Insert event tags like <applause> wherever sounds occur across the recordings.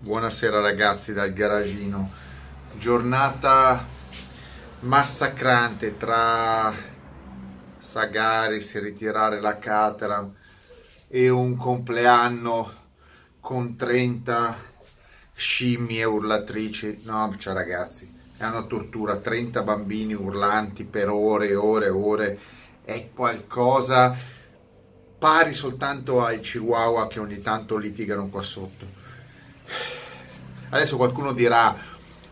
Buonasera ragazzi dal garagino. Giornata massacrante tra Sagaris, ritirare la Caterham e un compleanno con 30 scimmie urlatrici. No, cioè ragazzi, è una tortura, 30 bambini urlanti per ore e ore e ore. È qualcosa pari soltanto ai chihuahua che ogni tanto litigano qua sotto Adesso qualcuno dirà,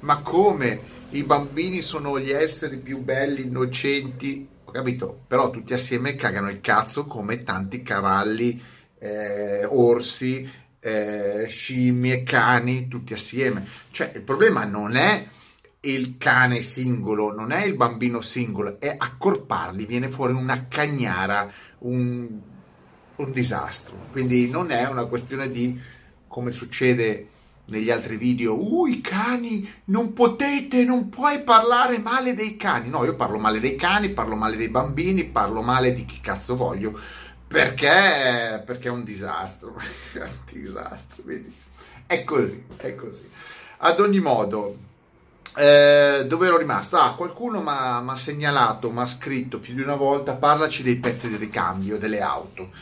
ma come i bambini sono gli esseri più belli, innocenti? Ho capito, però tutti assieme cagano il cazzo come tanti cavalli, eh, orsi, eh, scimmie, cani, tutti assieme. Cioè, il problema non è il cane singolo, non è il bambino singolo, è accorparli, viene fuori una cagnara, un, un disastro. Quindi non è una questione di, come succede negli altri video, uh, i cani, non potete, non puoi parlare male dei cani. No, io parlo male dei cani, parlo male dei bambini, parlo male di chi cazzo voglio, perché, perché è un disastro, <laughs> è un disastro, vedi? È così, è così. Ad ogni modo, eh, dove ero rimasto? Ah, qualcuno mi ha segnalato, mi ha scritto più di una volta, parlaci dei pezzi di ricambio delle auto.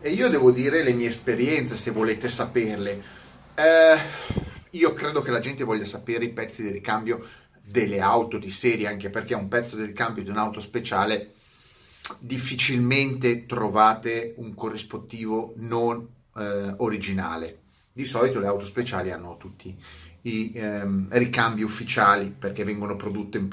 E io devo dire le mie esperienze, se volete saperle eh, io credo che la gente voglia sapere i pezzi di ricambio delle auto di serie, anche perché un pezzo di ricambio di un'auto speciale difficilmente trovate un corrispettivo non eh, originale. Di solito le auto speciali hanno tutti i ehm, ricambi ufficiali perché vengono prodotte in,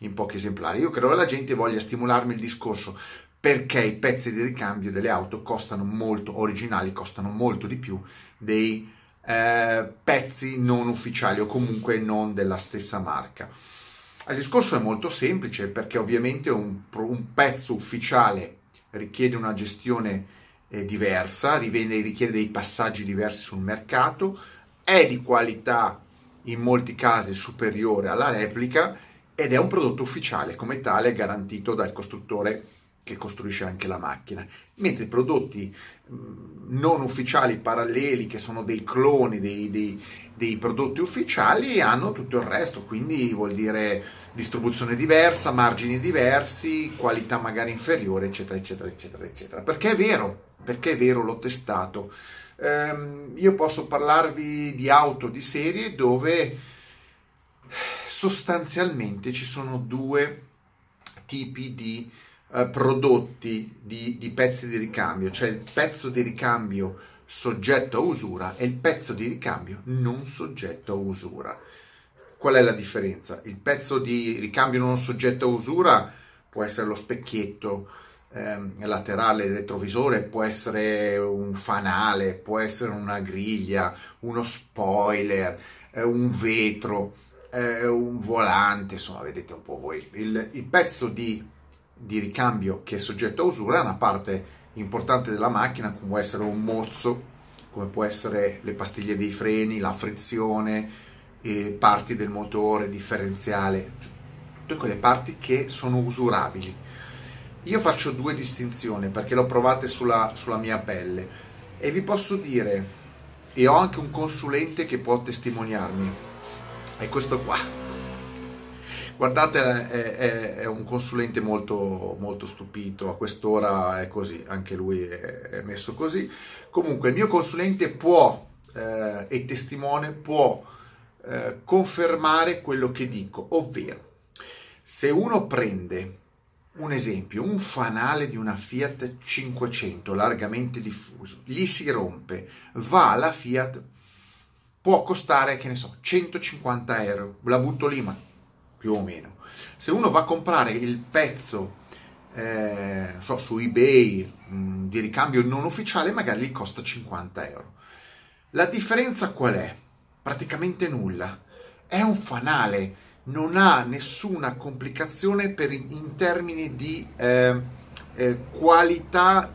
in pochi esemplari. Io credo che la gente voglia stimolarmi il discorso perché i pezzi di ricambio delle auto costano molto, originali costano molto di più dei eh, pezzi non ufficiali o comunque non della stessa marca. Il discorso è molto semplice perché ovviamente un, un pezzo ufficiale richiede una gestione eh, diversa, richiede dei passaggi diversi sul mercato, è di qualità in molti casi superiore alla replica ed è un prodotto ufficiale, come tale garantito dal costruttore che costruisce anche la macchina, mentre i prodotti mm, non ufficiali paralleli, che sono dei cloni dei, dei, dei, prodotti ufficiali, hanno tutto il resto, quindi vuol dire distribuzione diversa, margini diversi, qualità magari inferiore, eccetera, eccetera, eccetera, eccetera. Perché è vero, perché è vero, l'ho testato. Ehm, io posso parlarvi di auto di serie dove sostanzialmente ci sono due tipi di eh, prodotti di, di pezzi di ricambio, cioè il pezzo di ricambio soggetto a usura e il pezzo di ricambio non soggetto a usura. Qual è la differenza? Il pezzo di ricambio non soggetto a usura può essere lo specchietto ehm, laterale retrovisore, può essere un fanale, può essere una griglia, uno spoiler, eh, un vetro, eh, un volante, insomma, vedete un po' voi. Il, il pezzo di di ricambio che è soggetto a usura è una parte importante della macchina, come può essere un mozzo, come può essere le pastiglie dei freni, la frizione, parti del motore, differenziale, tutte quelle parti che sono usurabili. Io faccio due distinzioni perché l'ho provate sulla, sulla mia pelle e vi posso dire, e ho anche un consulente che può testimoniarmi, è questo qua Guardate, è, è, è, un consulente molto, molto stupito, a quest'ora è così, anche lui è, è messo così. Comunque il mio consulente può, eh, e testimone, può eh, confermare quello che dico, ovvero se uno prende un esempio, un fanale di una Fiat 500 largamente diffuso, gli si rompe, va alla Fiat, può costare, che ne so, 150 euro, la butto lì, ma più o meno. Se uno va a comprare il pezzo eh, so, su eBay mh, mm, di ricambio non ufficiale, magari gli costa 50 euro. La differenza qual è? Praticamente nulla. È un fanale, non ha nessuna complicazione per, in termini di eh, eh, qualità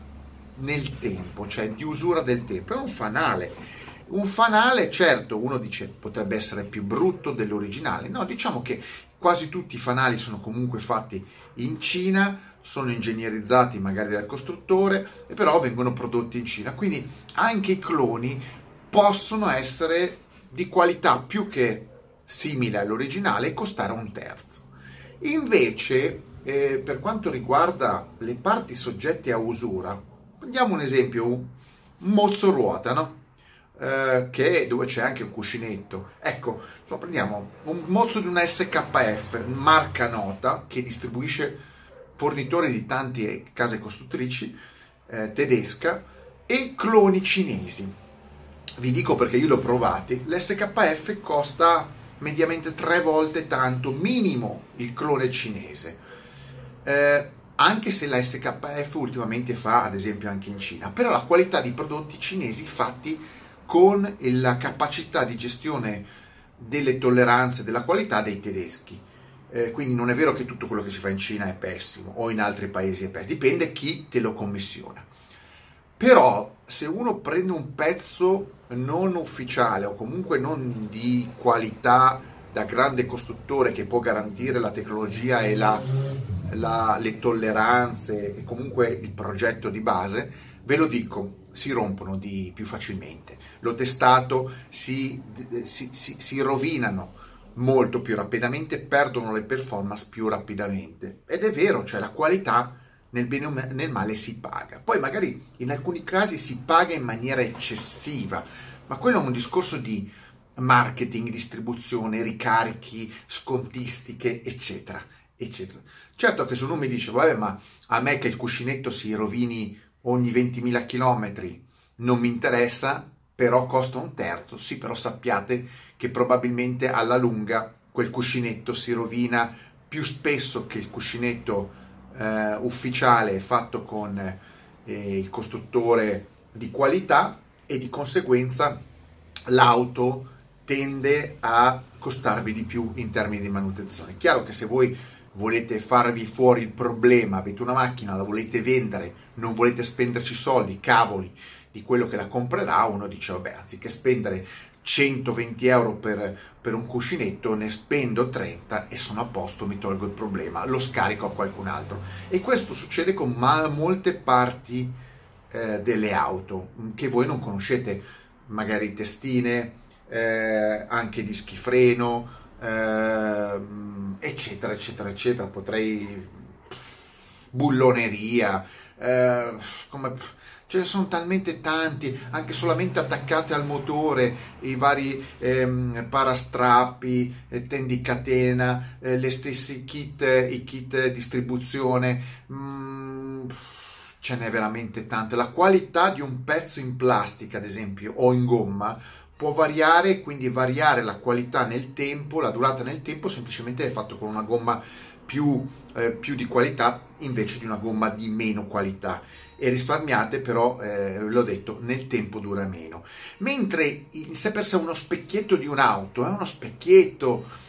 nel tempo, cioè di usura del tempo. È un fanale. Un fanale, certo, uno dice potrebbe essere più brutto dell'originale. No, diciamo che Quasi tutti i fanali sono comunque fatti in Cina, sono ingegnerizzati magari dal costruttore, però vengono prodotti in Cina. Quindi anche i cloni possono essere di qualità più che simile all'originale e costare un terzo. Invece, eh, per quanto riguarda le parti soggette a usura, prendiamo un esempio, un mozzo ruota, no? Eh, che dove c'è anche un cuscinetto. Ecco, so, prendiamo un mozzo di una SKF, marca nota, che distribuisce fornitore di tante case costruttrici eh, tedesca e cloni cinesi. Vi dico perché io l'ho provati, l'SKF costa mediamente tre volte tanto minimo il clone cinese. Eh, anche se la SKF ultimamente fa, ad esempio, anche in Cina, però la qualità di prodotti cinesi fatti con la capacità di gestione delle tolleranze, della qualità dei tedeschi. Eh, quindi non è vero che tutto quello che si fa in Cina è pessimo o in altri paesi è pessimo, dipende chi te lo commissiona. Però se uno prende un pezzo non ufficiale o comunque non di qualità da grande costruttore che può garantire la tecnologia e la, la, le tolleranze e comunque il progetto di base, ve lo dico, si rompono di più facilmente. L'ho testato, si, si, si, si rovinano molto più rapidamente, perdono le performance più rapidamente. Ed è vero, cioè la qualità nel bene o nel male si paga. Poi magari in alcuni casi si paga in maniera eccessiva, ma quello è un discorso di marketing, distribuzione, ricarichi, scontistiche, eccetera, eccetera. Certo che se uno mi dice, vabbè, ma a me che il cuscinetto si rovini ogni 20.000 km non mi interessa, però costa un terzo, sì, però sappiate che probabilmente alla lunga quel cuscinetto si rovina più spesso che il cuscinetto eh, ufficiale fatto con eh, il costruttore di qualità e di conseguenza l'auto tende a costarvi di più in termini di manutenzione. Chiaro che se voi volete farvi fuori il problema, avete una macchina, la volete vendere, non volete spenderci soldi, cavoli, di quello che la comprerà, uno dice, vabbè, anziché spendere 120 euro per, per, un cuscinetto, ne spendo 30 e sono a posto, mi tolgo il problema, lo scarico a qualcun altro. E questo succede con ma- molte parti eh, delle auto che voi non conoscete, magari testine, eh, anche dischi freno, eh, eccetera, eccetera, eccetera. Potrei bulloneria, eh, come ce ne sono talmente tanti, anche solamente attaccate al motore, i vari ehm, parastrappi, eh, tendicatena, eh, le stesse kit, i kit distribuzione, mm, ce n'è veramente tante. La qualità di un pezzo in plastica, ad esempio, o in gomma, può variare, quindi variare la qualità nel tempo, la durata nel tempo, semplicemente è fatto con una gomma più, eh, più di qualità invece di una gomma di meno qualità e risparmiate però, eh, l'ho detto, nel tempo dura meno. Mentre sé per sé uno specchietto di un'auto è uno specchietto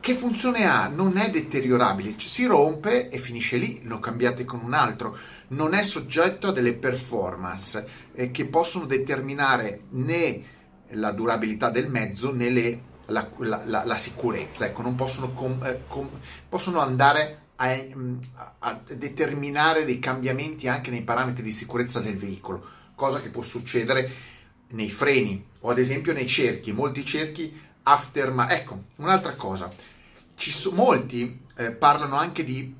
che funzione ha? Non è deteriorabile, si rompe e finisce lì, lo cambiate con un altro, non è soggetto a delle performance eh, che possono determinare né la durabilità del mezzo né le, la, la, la, la, sicurezza, ecco, non possono, com, eh, com, possono andare a, a, determinare dei cambiamenti anche nei parametri di sicurezza del veicolo, cosa che può succedere nei freni o ad esempio nei cerchi, molti cerchi aftermarket. Ecco, un'altra cosa, ci so, molti eh, parlano anche di,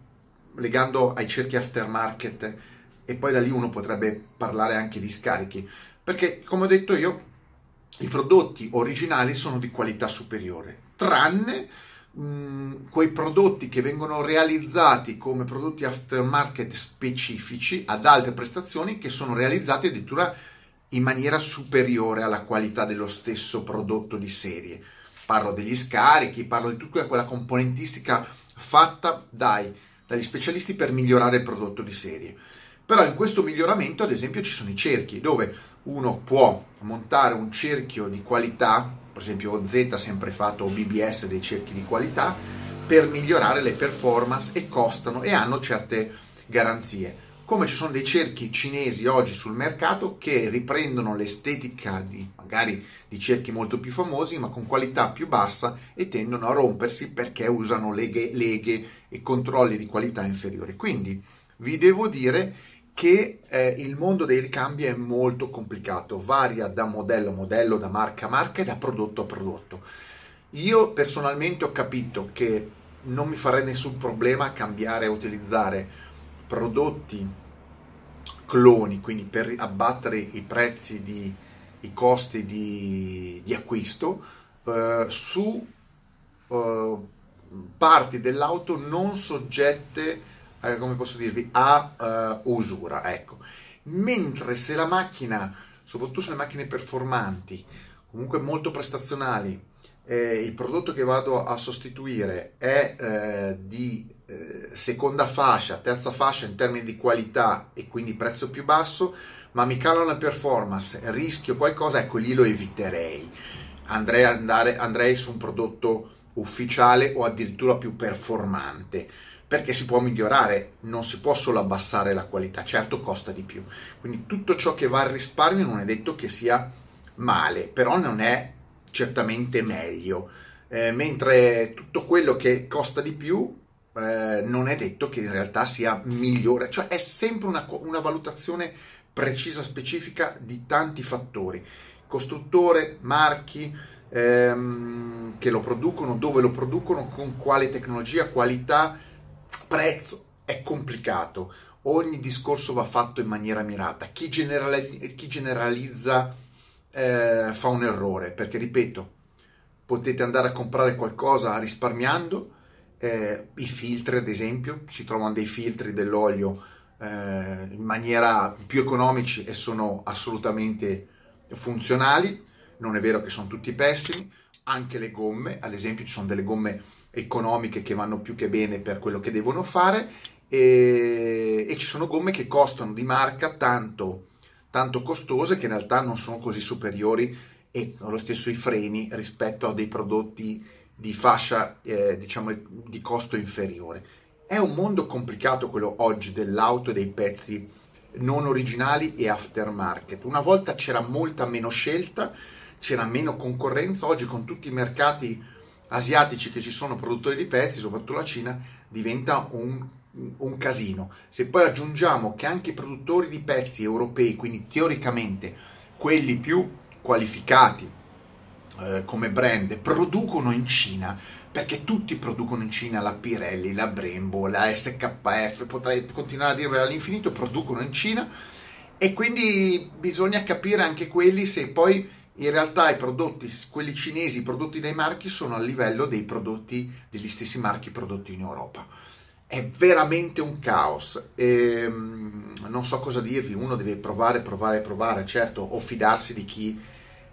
legando ai cerchi aftermarket, e poi da lì uno potrebbe parlare anche di scarichi, perché come ho detto io, i prodotti originali sono di qualità superiore, tranne mh, quei prodotti che vengono realizzati come prodotti aftermarket specifici ad alte prestazioni che sono realizzati addirittura in maniera superiore alla qualità dello stesso prodotto di serie. Parlo degli scarichi, parlo di tutta quella componentistica fatta dai, dagli specialisti per migliorare il prodotto di serie. Però in questo miglioramento, ad esempio, ci sono i cerchi, dove uno può montare un cerchio di qualità per esempio OZ ha sempre fatto BBS dei cerchi di qualità per migliorare le performance e costano e hanno certe garanzie. Come ci sono dei cerchi cinesi oggi sul mercato che riprendono l'estetica di magari di cerchi molto più famosi ma con qualità più bassa e tendono a rompersi perché usano leghe, leghe e controlli di qualità inferiori. Quindi vi devo dire che eh, il mondo dei ricambi è molto complicato, varia da modello a modello, da marca a marca e da prodotto a prodotto. Io personalmente ho capito che non mi farei nessun problema a cambiare e utilizzare prodotti cloni, quindi per abbattere i prezzi di i costi di, di acquisto eh, su eh, parti dell'auto non soggette, eh, come posso dirvi, a eh, usura. Ecco. Mentre se la macchina, soprattutto sulle macchine performanti, comunque molto prestazionali, eh, il prodotto che vado a sostituire è eh, di eh, seconda fascia, terza fascia in termini di qualità e quindi prezzo più basso, ma mi calo la performance, rischio qualcosa, ecco lì lo eviterei. Andrei, andare, andrei su un prodotto ufficiale o addirittura più performante perché si può migliorare, non si può solo abbassare la qualità, certo costa di più. Quindi tutto ciò che va al risparmio non è detto che sia male, però non è certamente meglio, eh, mentre tutto quello che costa di più eh, non è detto che in realtà sia migliore, cioè è sempre una, una valutazione precisa, specifica di tanti fattori, costruttore, marchi, ehm, che lo producono, dove lo producono, con quale tecnologia, qualità, prezzo, è complicato. Ogni discorso va fatto in maniera mirata. Chi, generali- chi generalizza eh, fa un errore, perché ripeto, potete andare a comprare qualcosa risparmiando, eh, i filtri ad esempio, si trovano dei filtri dell'olio eh, in maniera più economici e sono assolutamente funzionali. Non è vero che sono tutti pessimi, anche le gomme, ad esempio ci sono delle gomme economiche che vanno più che bene per quello che devono fare e, e ci sono gomme che costano di marca tanto, tanto costose che in realtà non sono così superiori e lo stesso i freni rispetto a dei prodotti di fascia eh, diciamo di costo inferiore. È un mondo complicato quello oggi dell'auto e dei pezzi non originali e aftermarket. Una volta c'era molta meno scelta, c'era meno concorrenza, oggi con tutti i mercati asiatici che ci sono produttori di pezzi, soprattutto la Cina, diventa un, un casino. Se poi aggiungiamo che anche i produttori di pezzi europei, quindi teoricamente quelli più qualificati eh, come brand, producono in Cina, perché tutti producono in Cina la Pirelli, la Brembo, la SKF, potrei continuare a dirvelo all'infinito, producono in Cina e quindi bisogna capire anche quelli se poi in realtà i prodotti, quelli cinesi, prodotti dai marchi sono a livello dei prodotti, degli stessi marchi prodotti in Europa. È veramente un caos. E, ehm, non so cosa dirvi, uno deve provare, provare, provare, certo, o fidarsi di chi,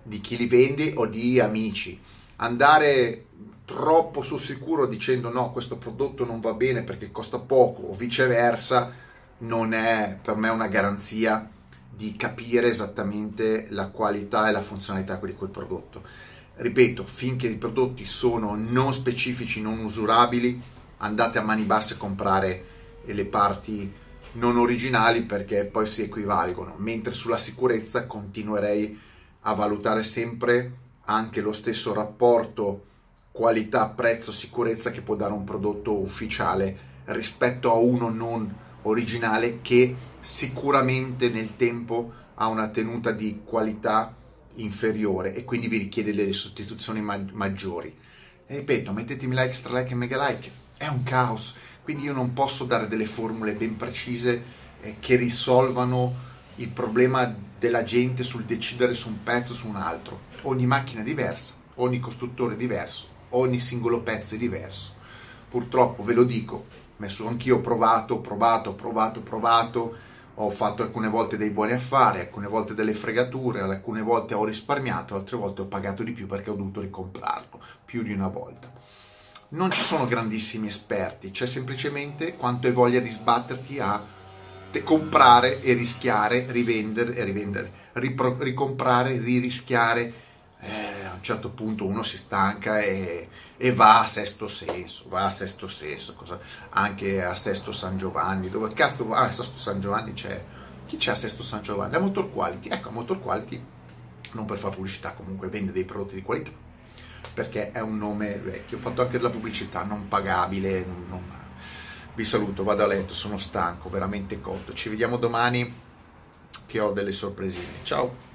di chi li vende o di amici. Andare troppo sul sicuro dicendo no, questo prodotto non va bene perché costa poco o viceversa, non è per me una garanzia di capire esattamente la qualità e la funzionalità di quel prodotto. Ripeto, finché i prodotti sono non specifici, non usurabili, andate a mani basse a comprare le parti non originali perché poi si equivalgono, mentre sulla sicurezza continuerei a valutare sempre anche lo stesso rapporto qualità, prezzo, sicurezza che può dare un prodotto ufficiale rispetto a uno non originale che sicuramente nel tempo ha una tenuta di qualità inferiore e quindi vi richiede delle sostituzioni ma- maggiori. E ripeto, mettetemi like, stra like e mega like, è un caos, quindi io non posso dare delle formule ben precise eh, che risolvano il problema della gente sul decidere su un pezzo o su un altro. Ogni macchina è diversa, ogni costruttore è diverso, ogni singolo pezzo è diverso. Purtroppo ve lo dico, messo anch'io ho provato, provato, provato, provato, ho fatto alcune volte dei buoni affari, alcune volte delle fregature, alcune volte ho risparmiato, altre volte ho pagato di più perché ho dovuto ricomprarlo più di una volta. Non ci sono grandissimi esperti, c'è semplicemente quanto hai voglia di sbatterti a comprare e rischiare, rivendere e rivendere, ripro- ricomprare, ririschiare eh, a un certo punto uno si stanca e, e, va a Sesto Senso, va a Sesto Senso, cosa, anche a Sesto San Giovanni, dove cazzo va? A Sesto San Giovanni c'è, chi c'è a Sesto San Giovanni? La Motor Quality, ecco, Motor Quality, non per fare pubblicità, comunque vende dei prodotti di qualità, perché è un nome vecchio, ho fatto anche della pubblicità non pagabile, non, non, Vi saluto, vado a letto, sono stanco, veramente cotto. Ci vediamo domani che ho delle sorpresine. Ciao!